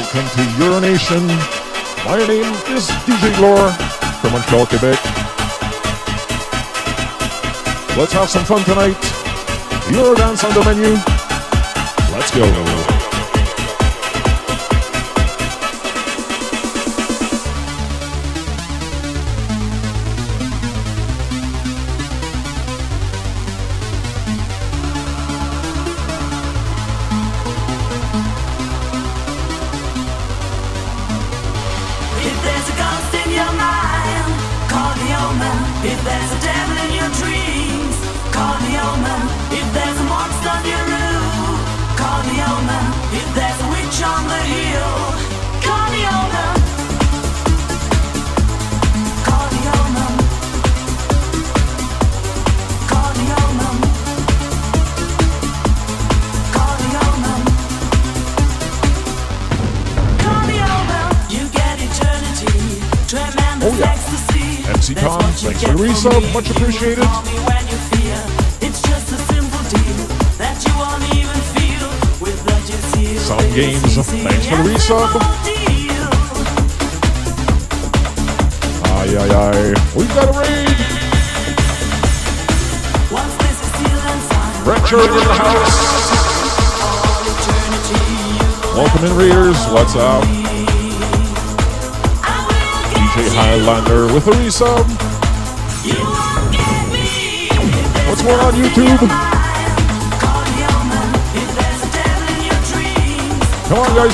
welcome to Euronation. My name is DJ Gloor from Montreal, Quebec. Let's have some fun tonight. Eurodance on the menu. Let's go.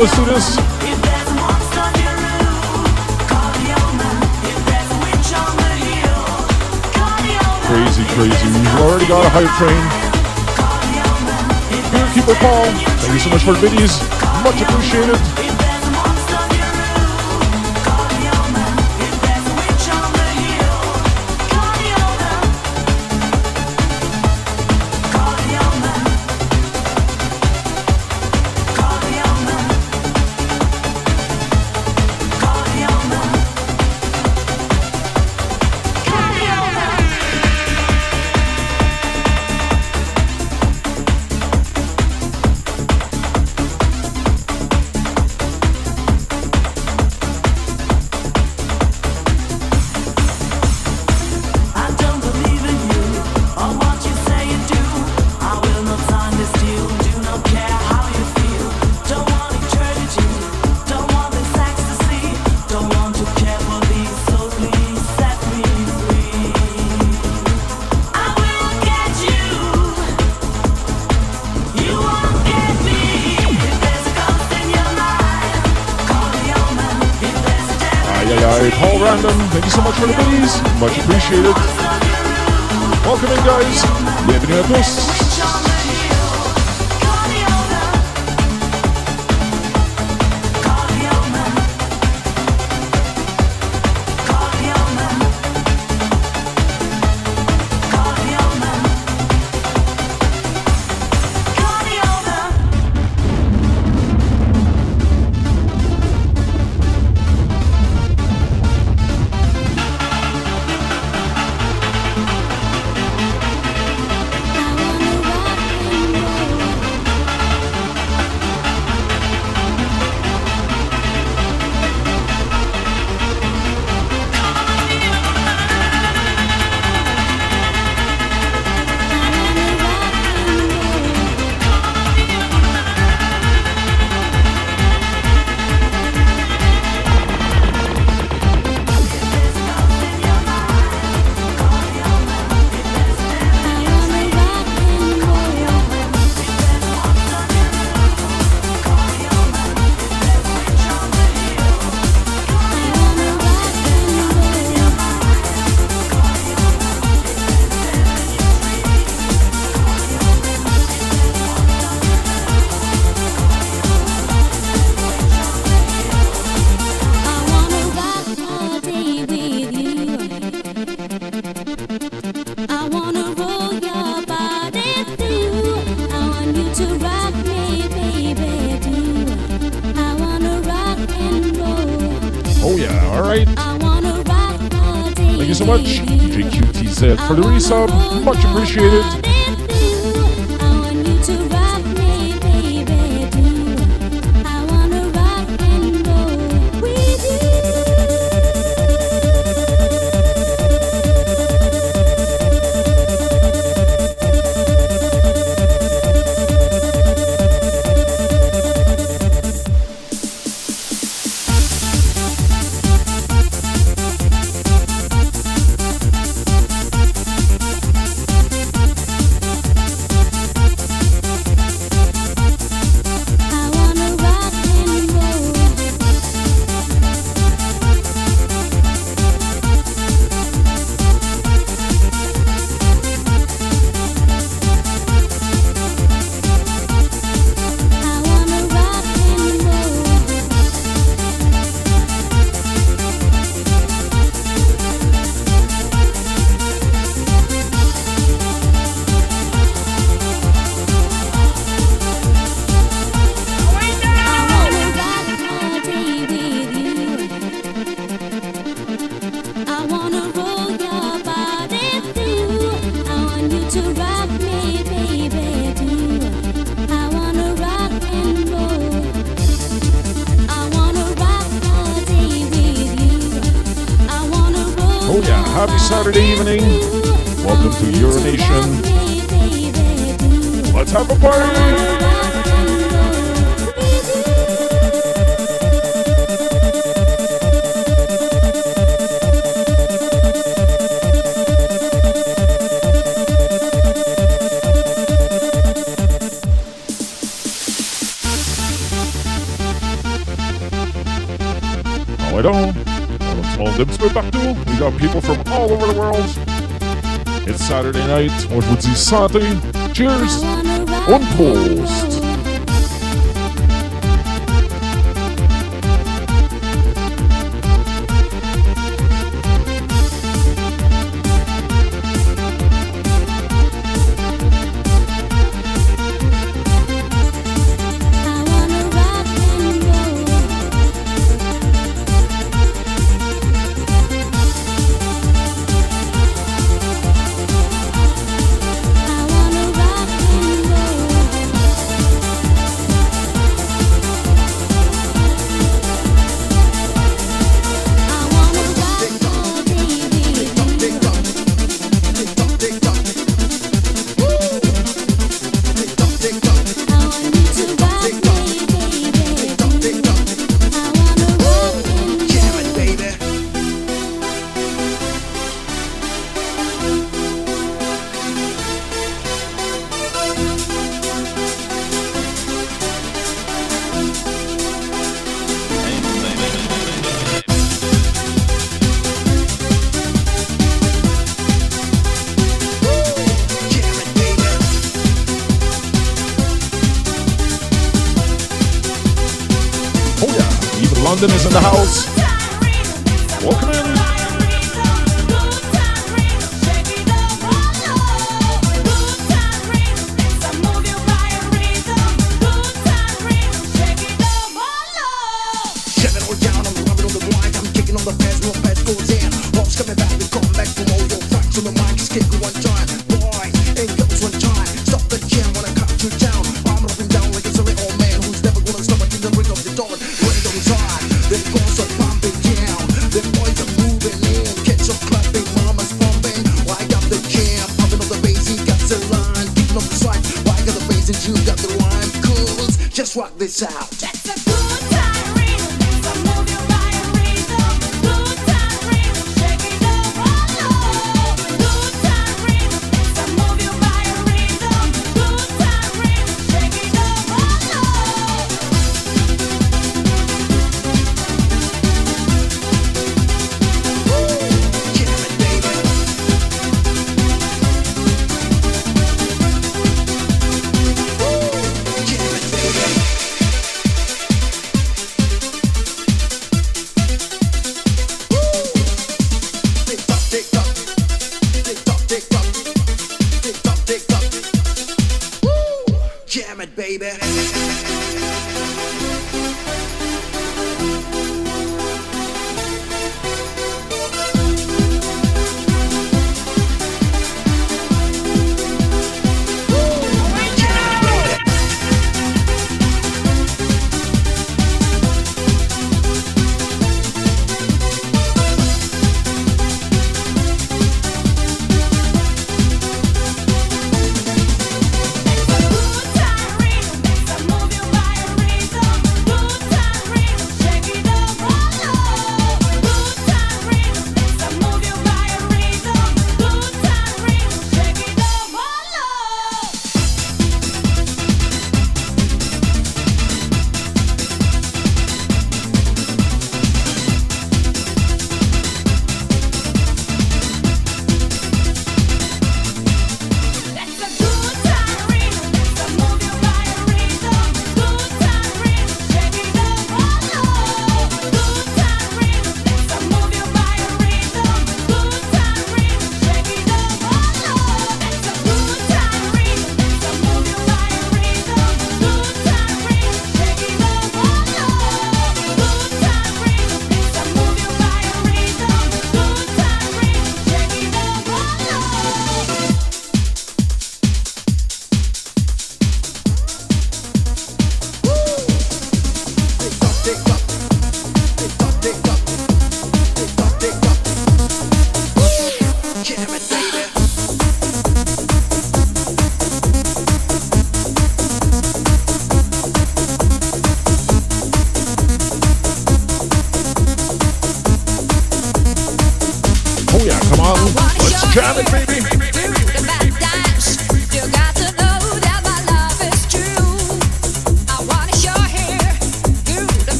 Let's do this. Crazy, crazy. We've already got a hype train. Beerkeeper Paul, thank you so much for the videos. Much appreciated. for the resub. Much appreciated. Santé. Cheers. On post.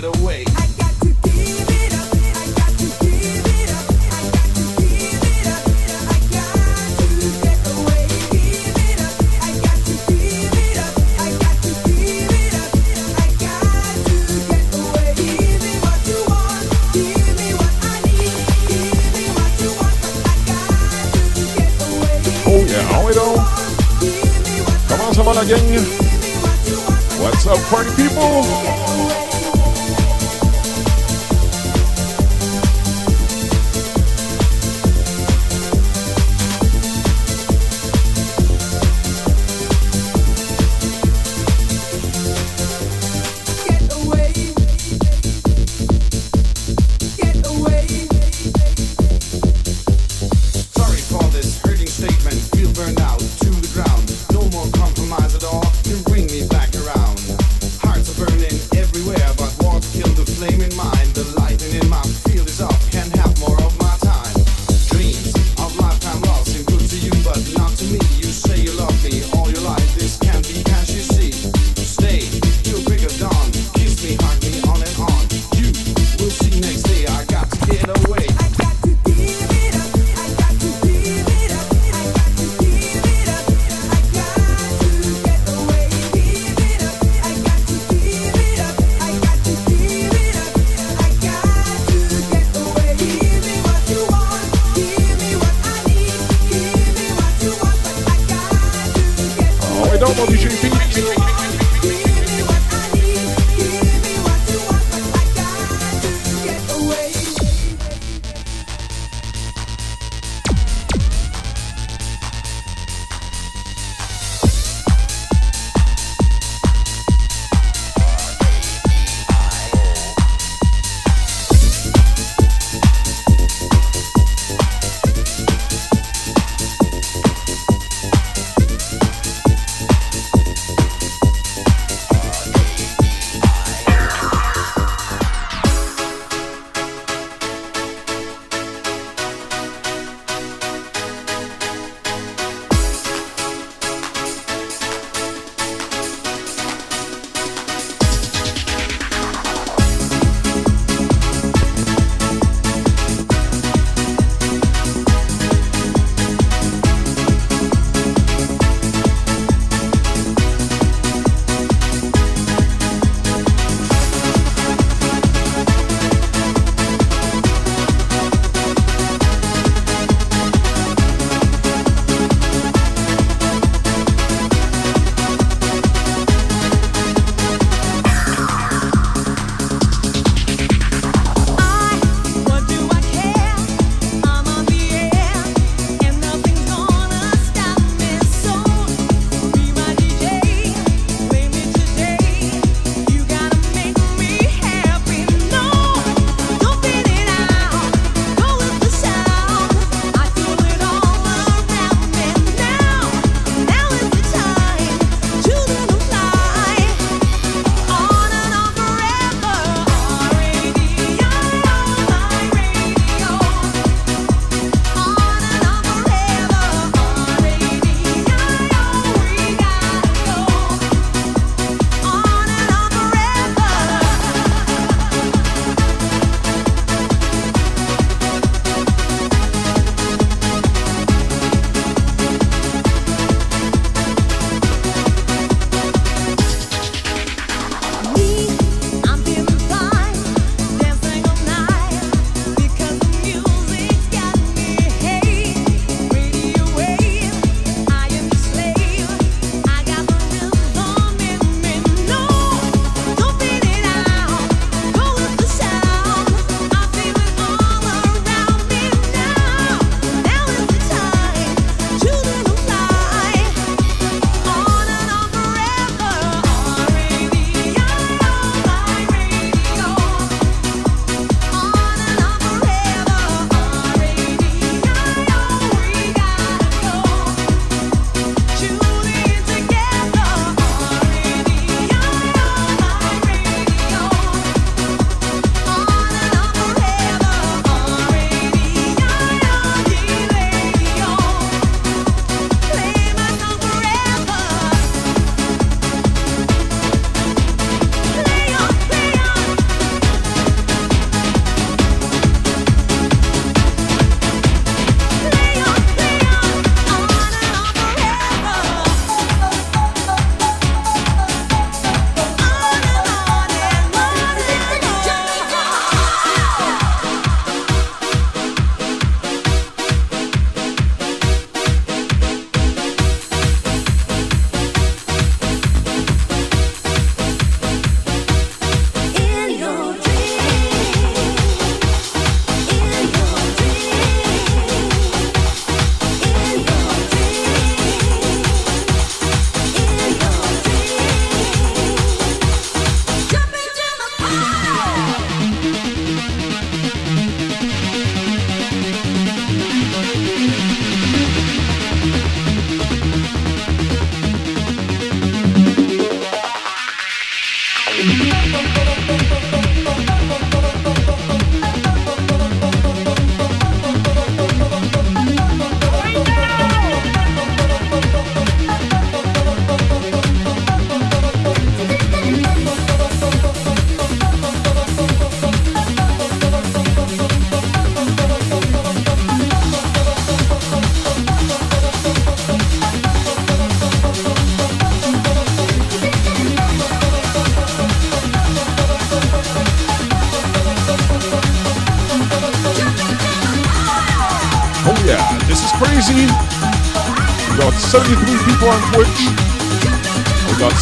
get away.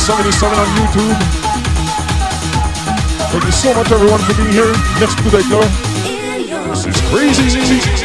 77 on YouTube. Thank you so much, everyone, for being here. Next Budeka. This is crazy.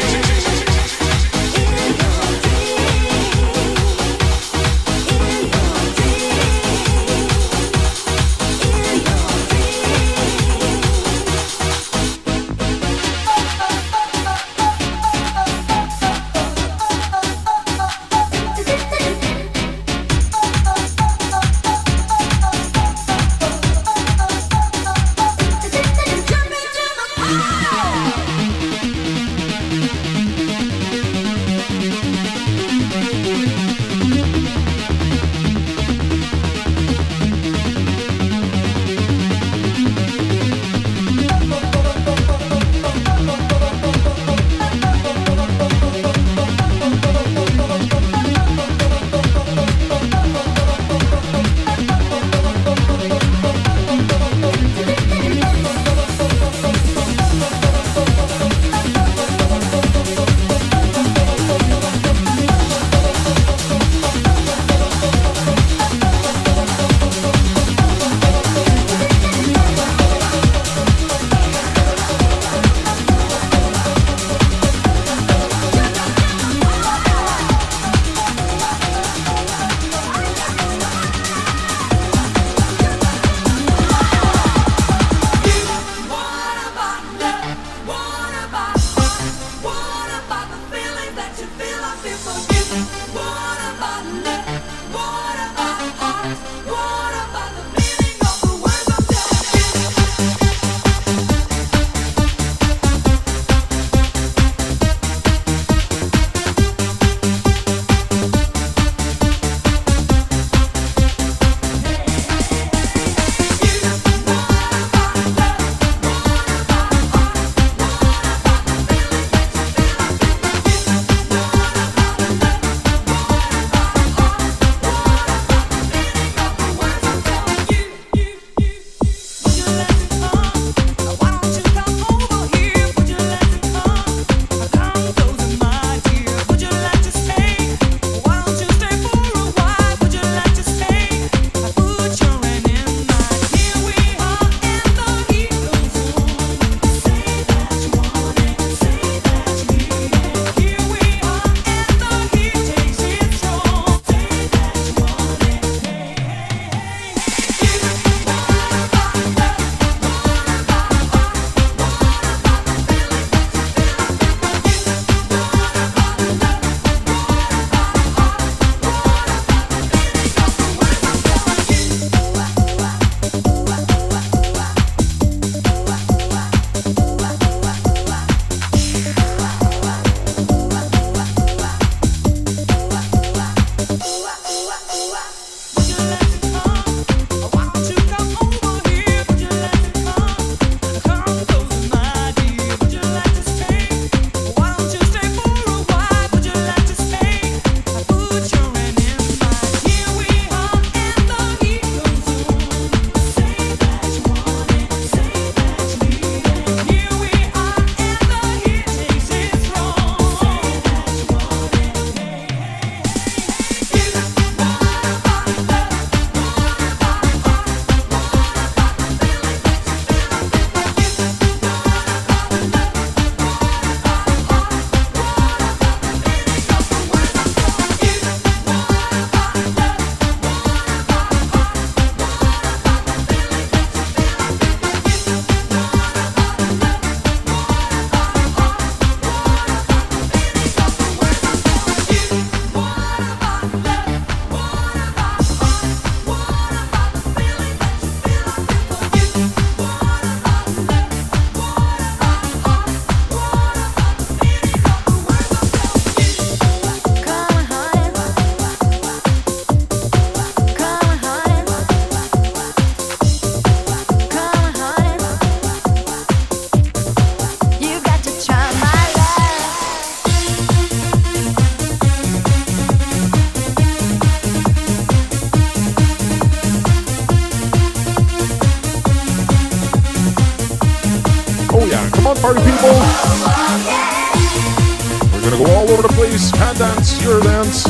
We're gonna go all over the place. Hand dance, Eurodance,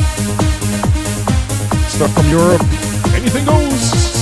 stuff from Europe. Anything goes.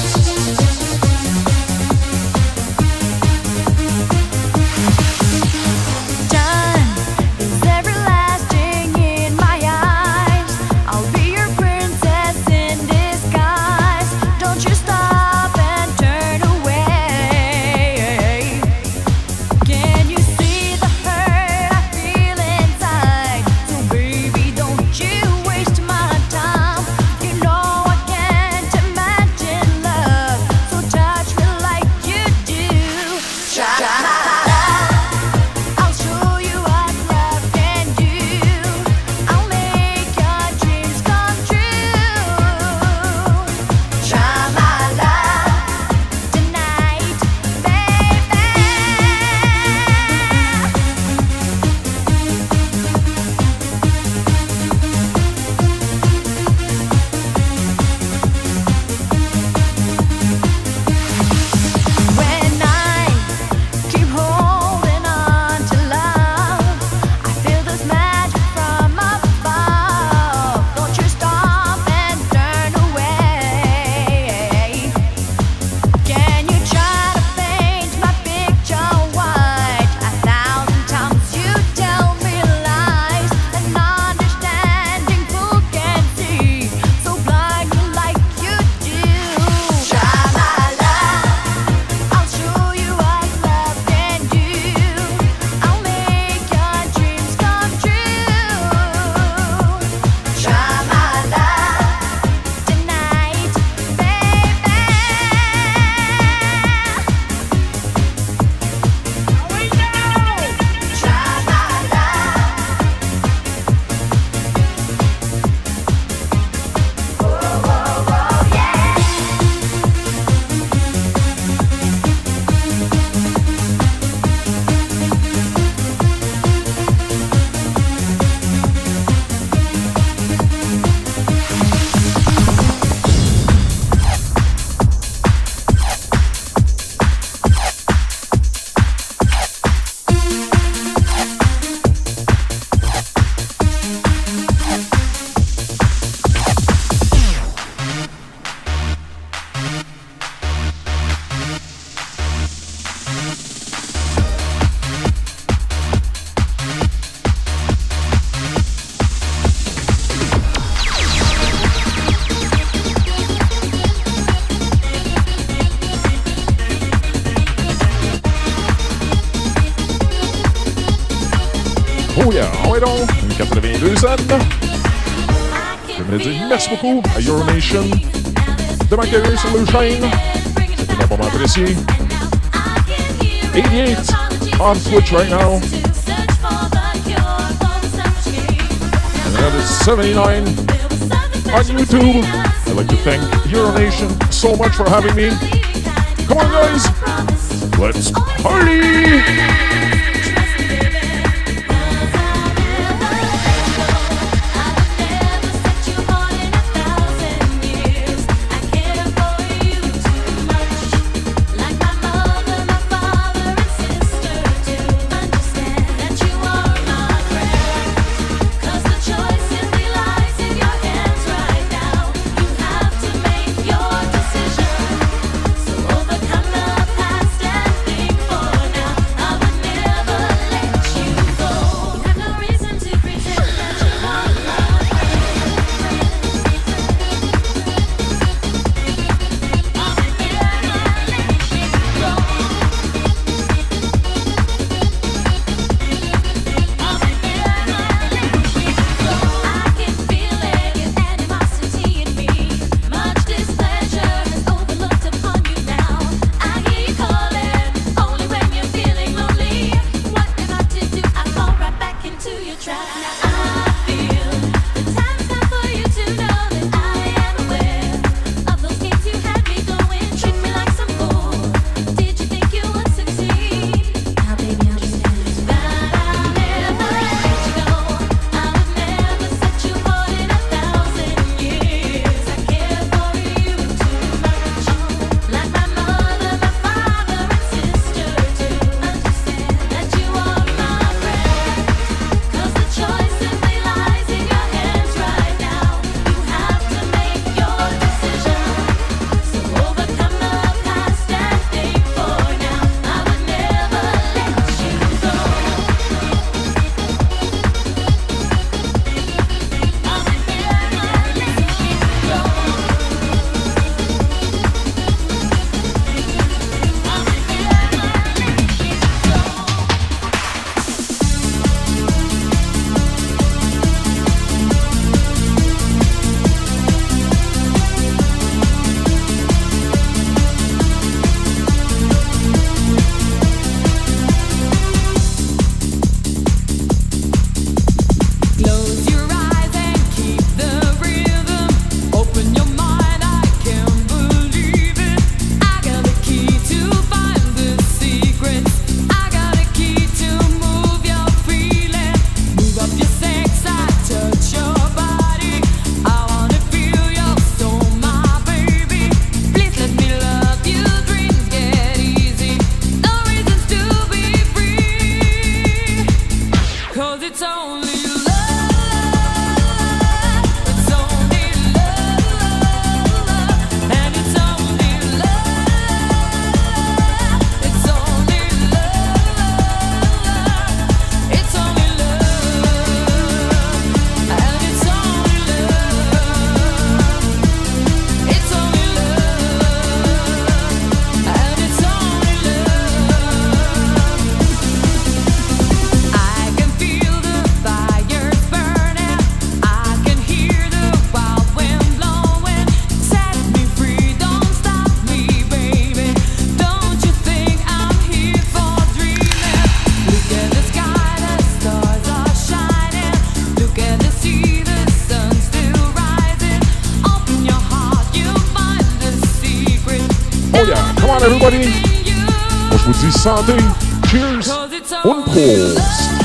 Poseidon, 82 cents. J'aimerais dire merci beaucoup à Euronation de m'accueillir sur le chaîne. C'était énormément apprécié. 88 on Twitch right now. Another 79 on YouTube. I'd like to thank Euronation so much for having me. Come on, guys. Let's party! Everybody. On je vous dis santé, cheers und Prost.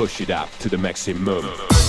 Push it up to the maximum.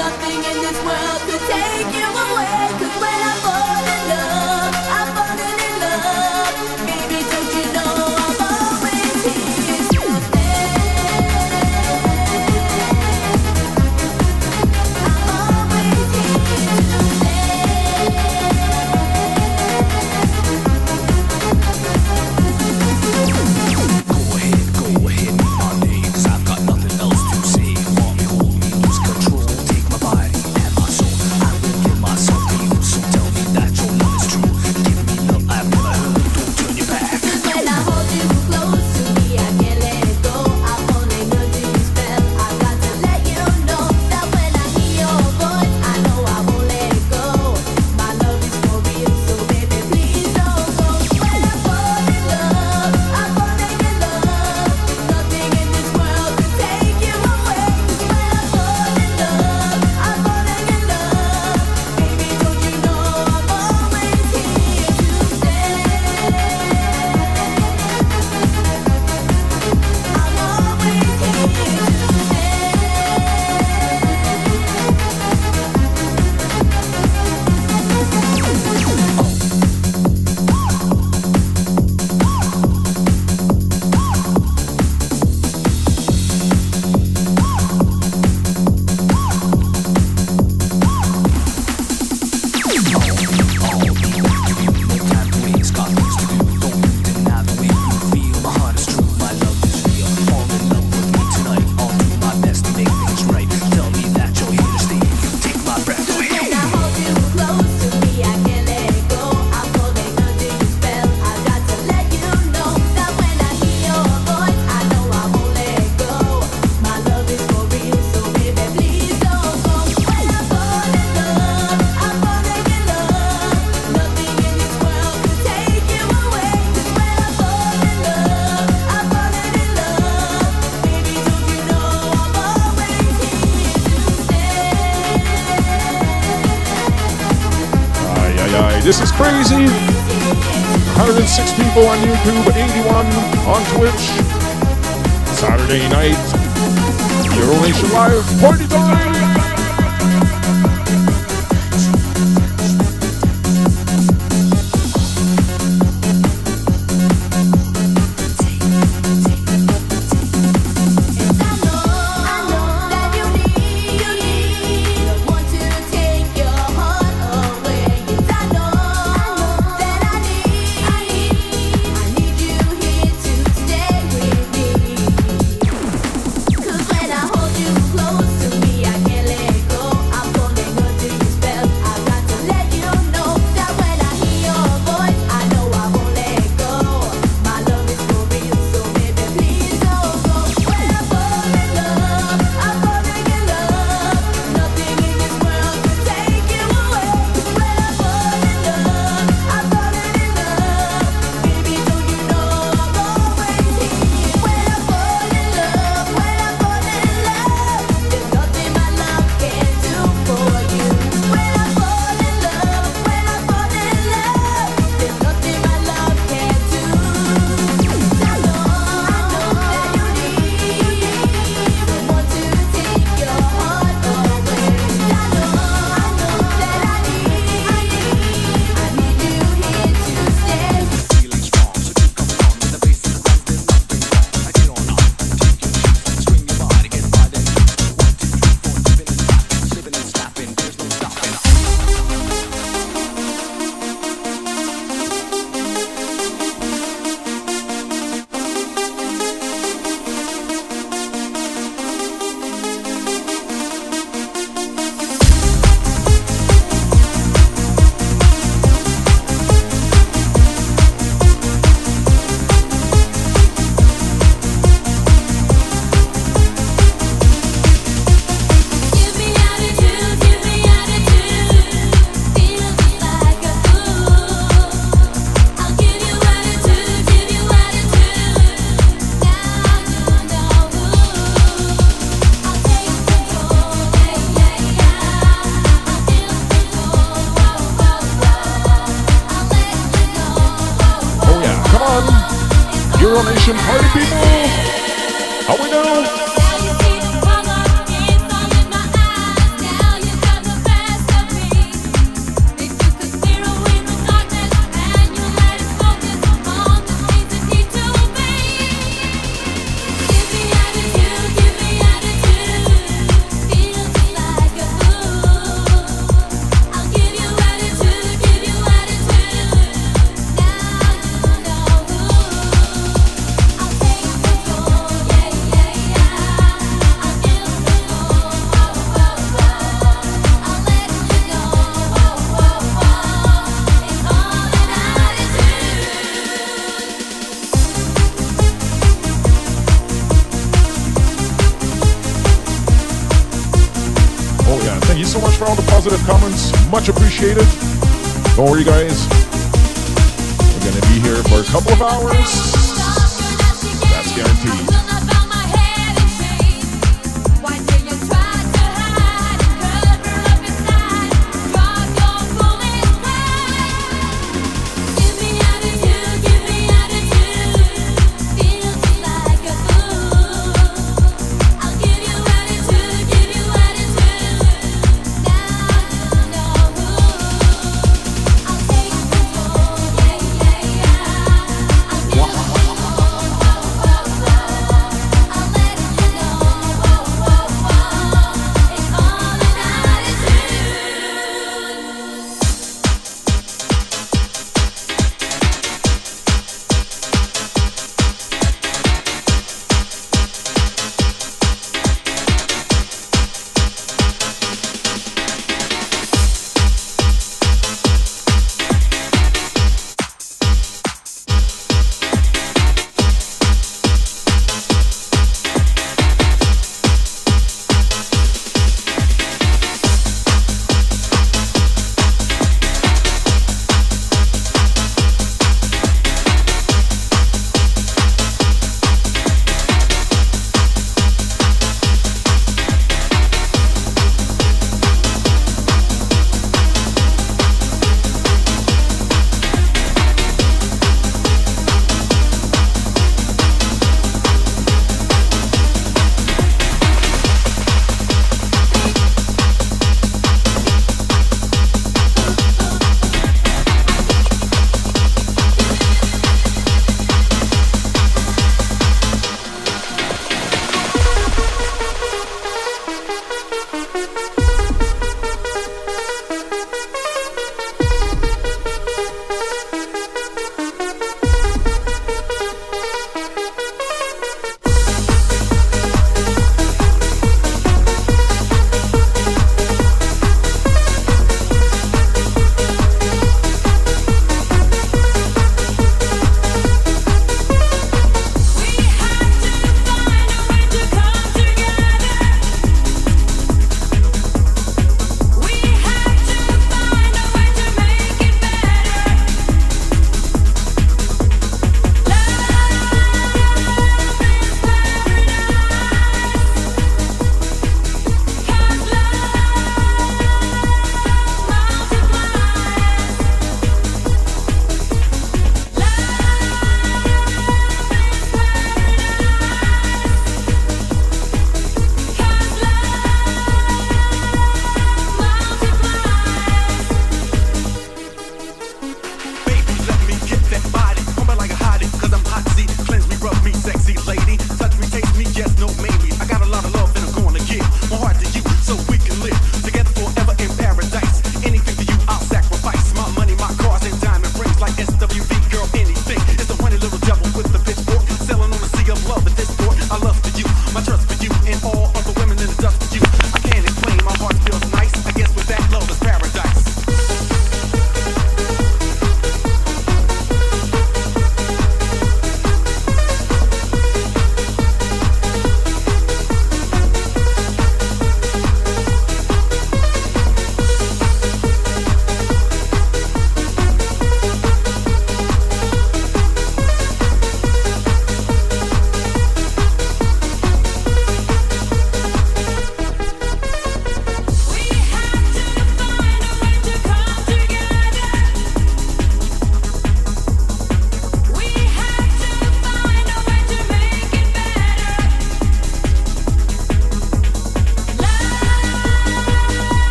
Nothing in this world could take you away. YouTube at 81 on Twitch. Saturday night, Euro Nation Live party time!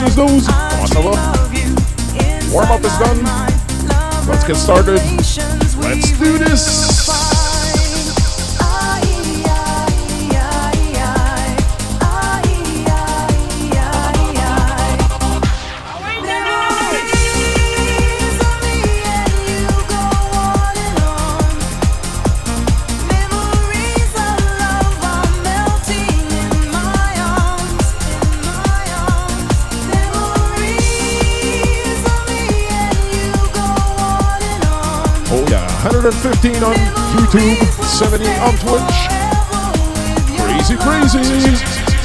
Ouais donc, Mr. Zoos. Comment? Warm-up is done. Let's get started. Let's do this. YouTube, 70 on Twitch. Crazy, crazy.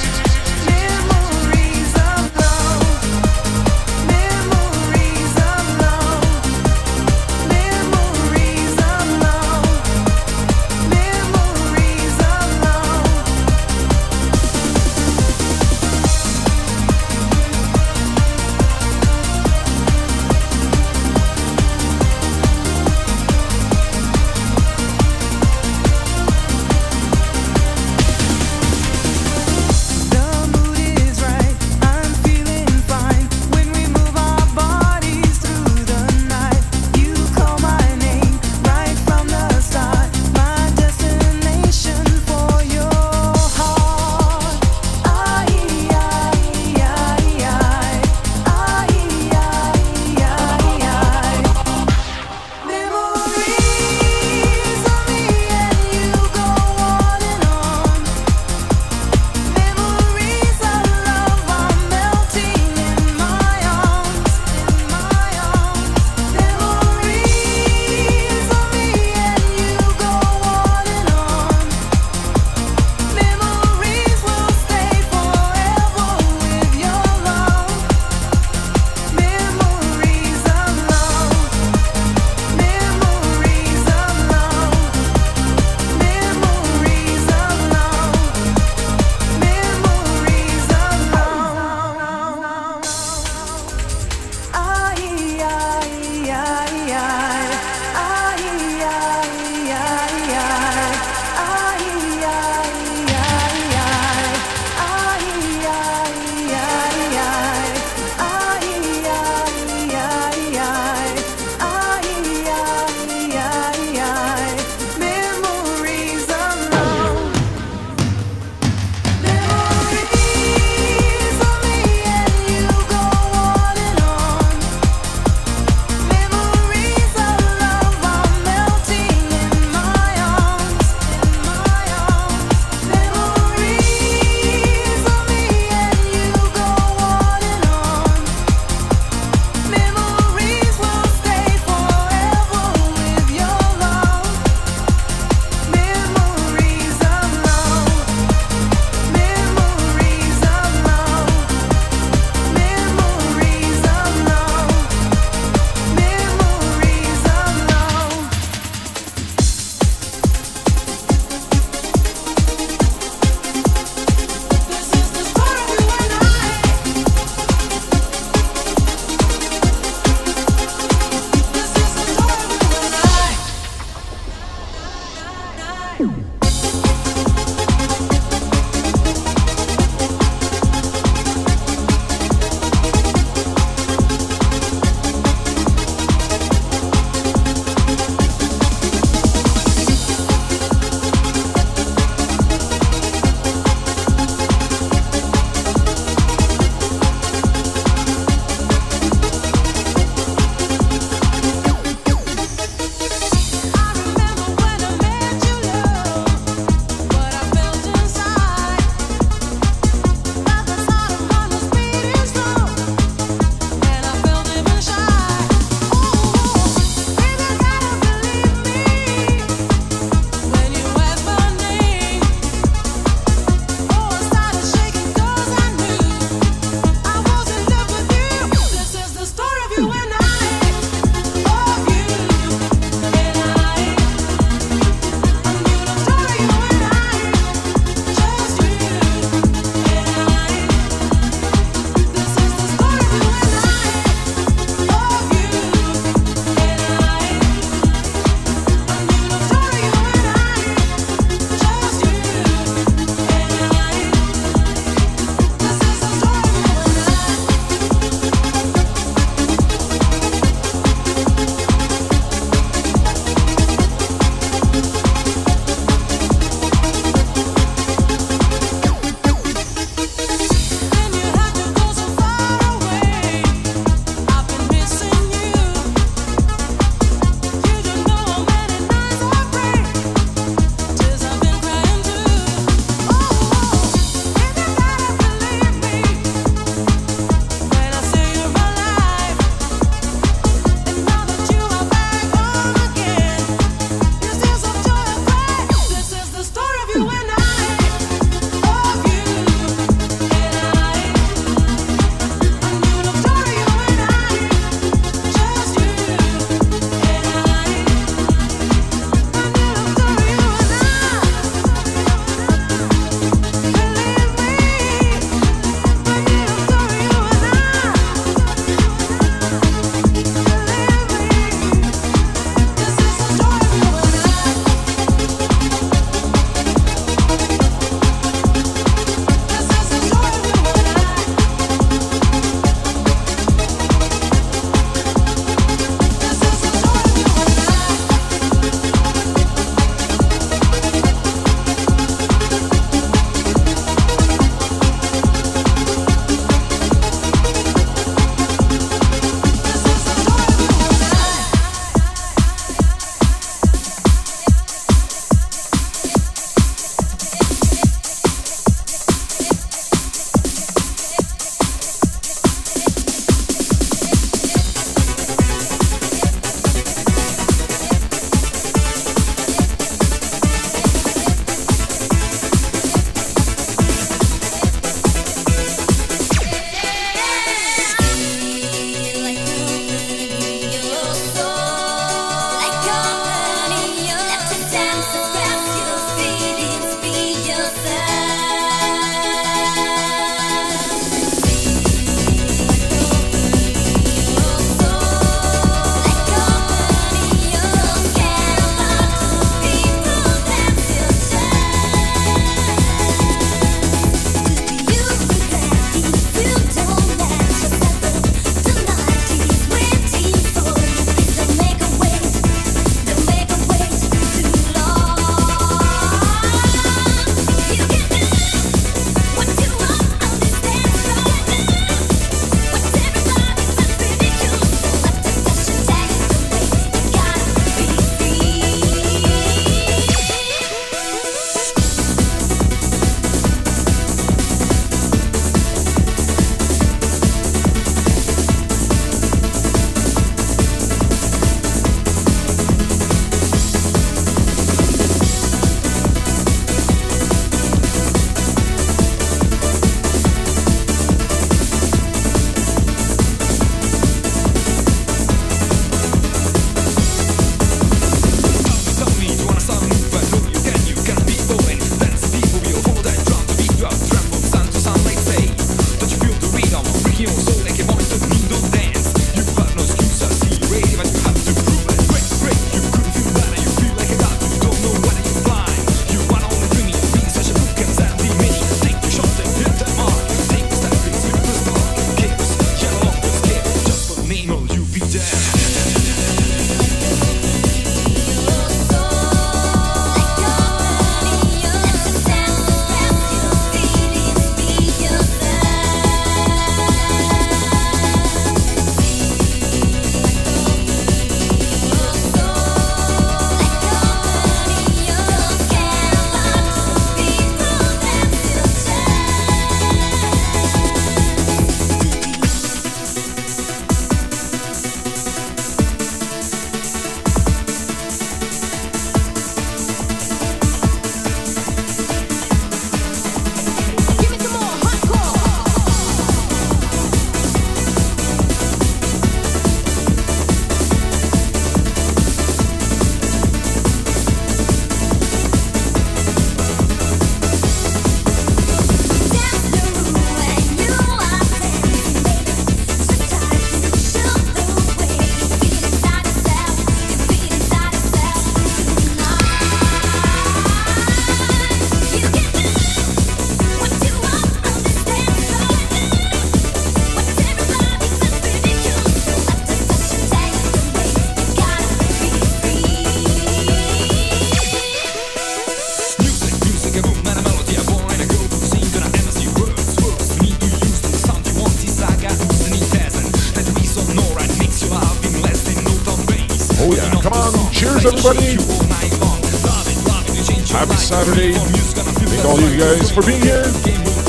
Saturday. Thank all you guys for being here.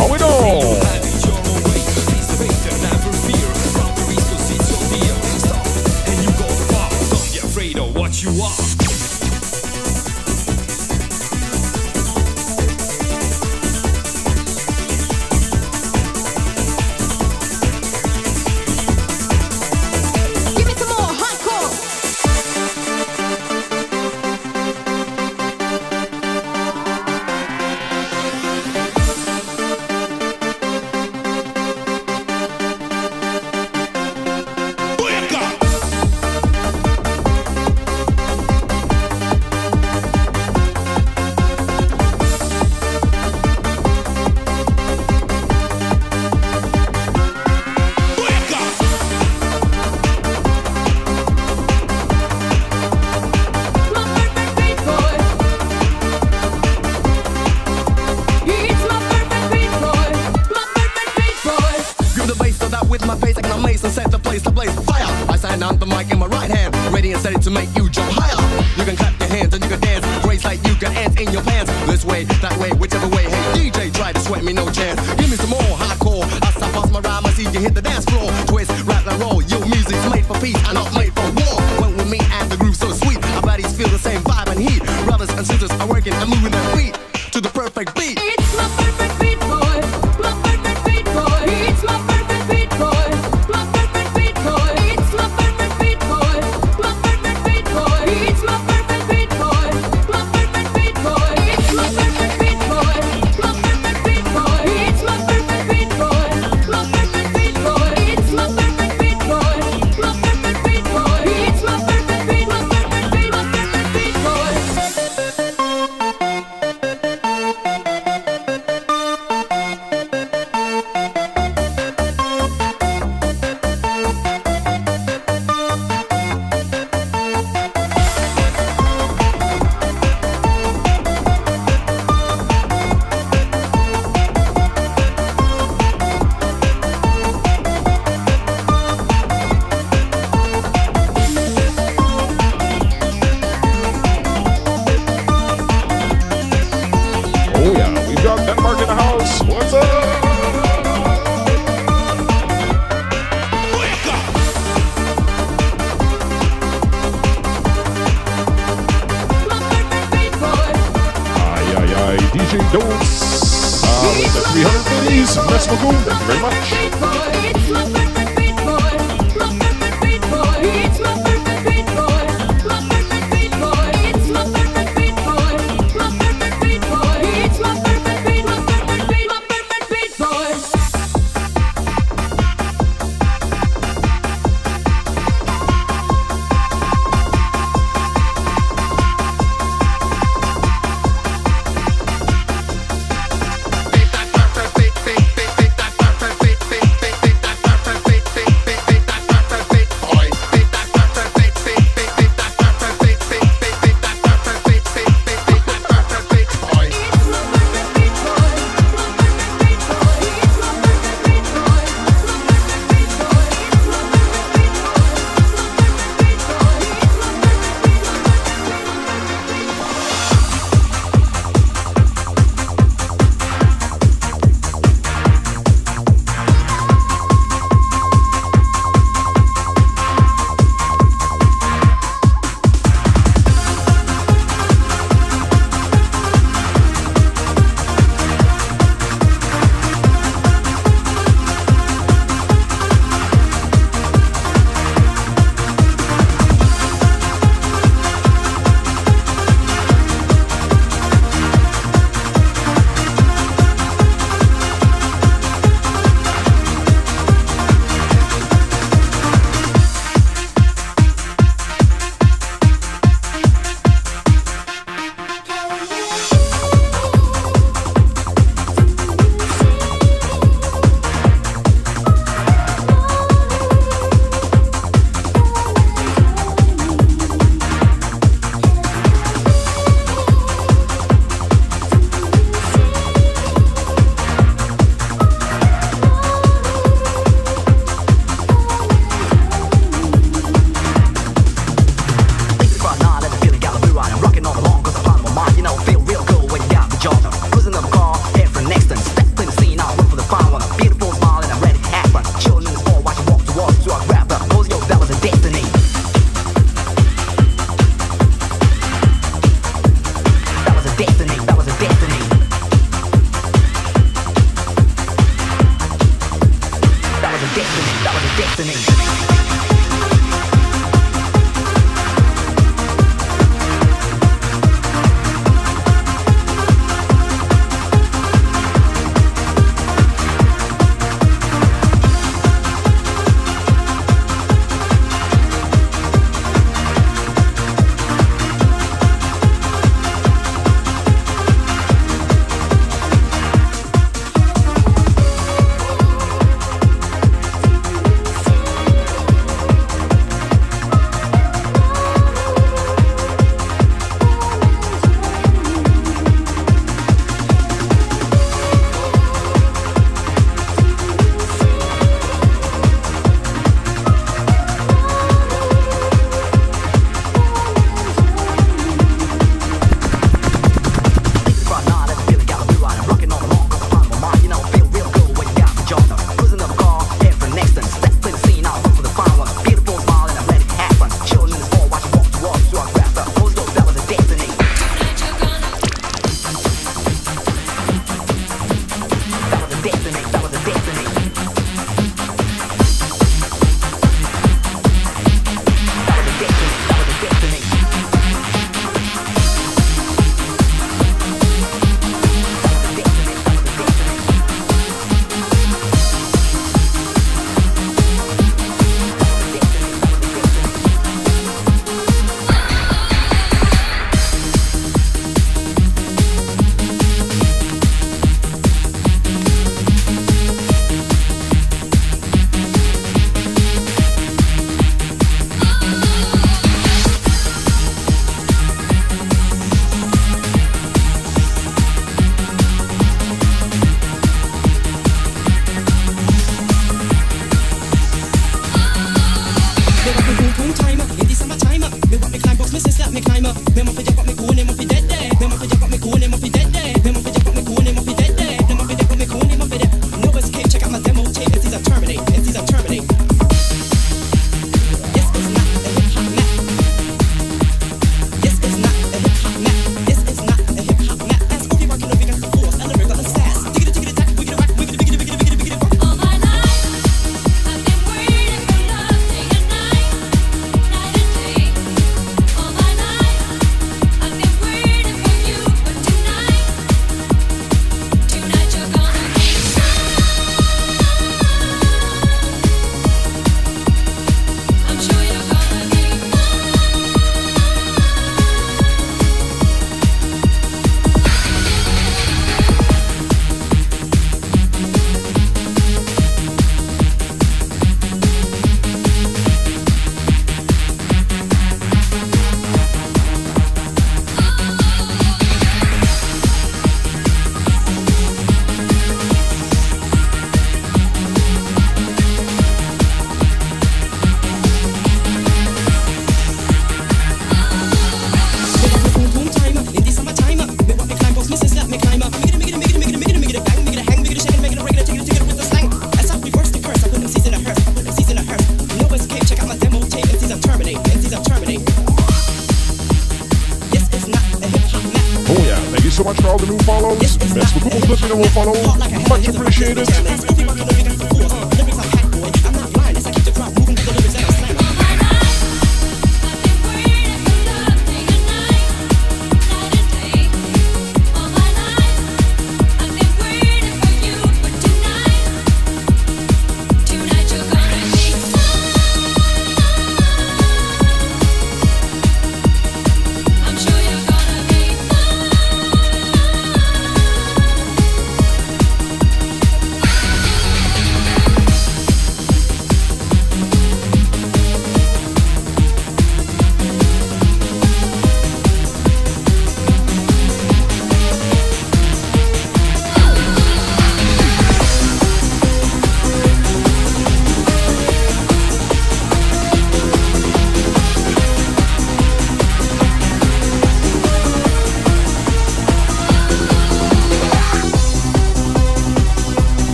All in all.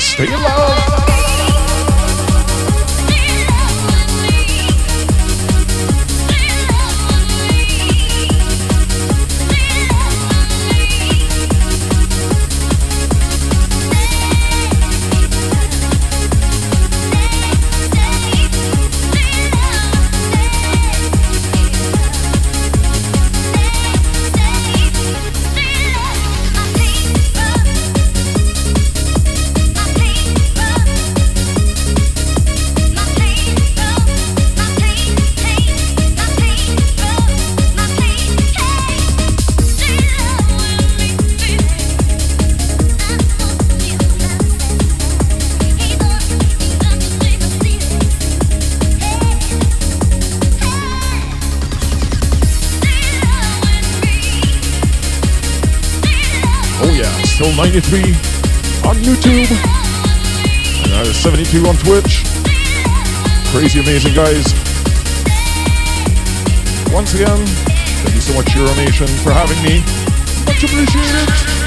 Stay in 93 on YouTube. Is 72 on Twitch. Crazy amazing guys. Once again, thank you so much Euro Nation for having me. Much appreciated.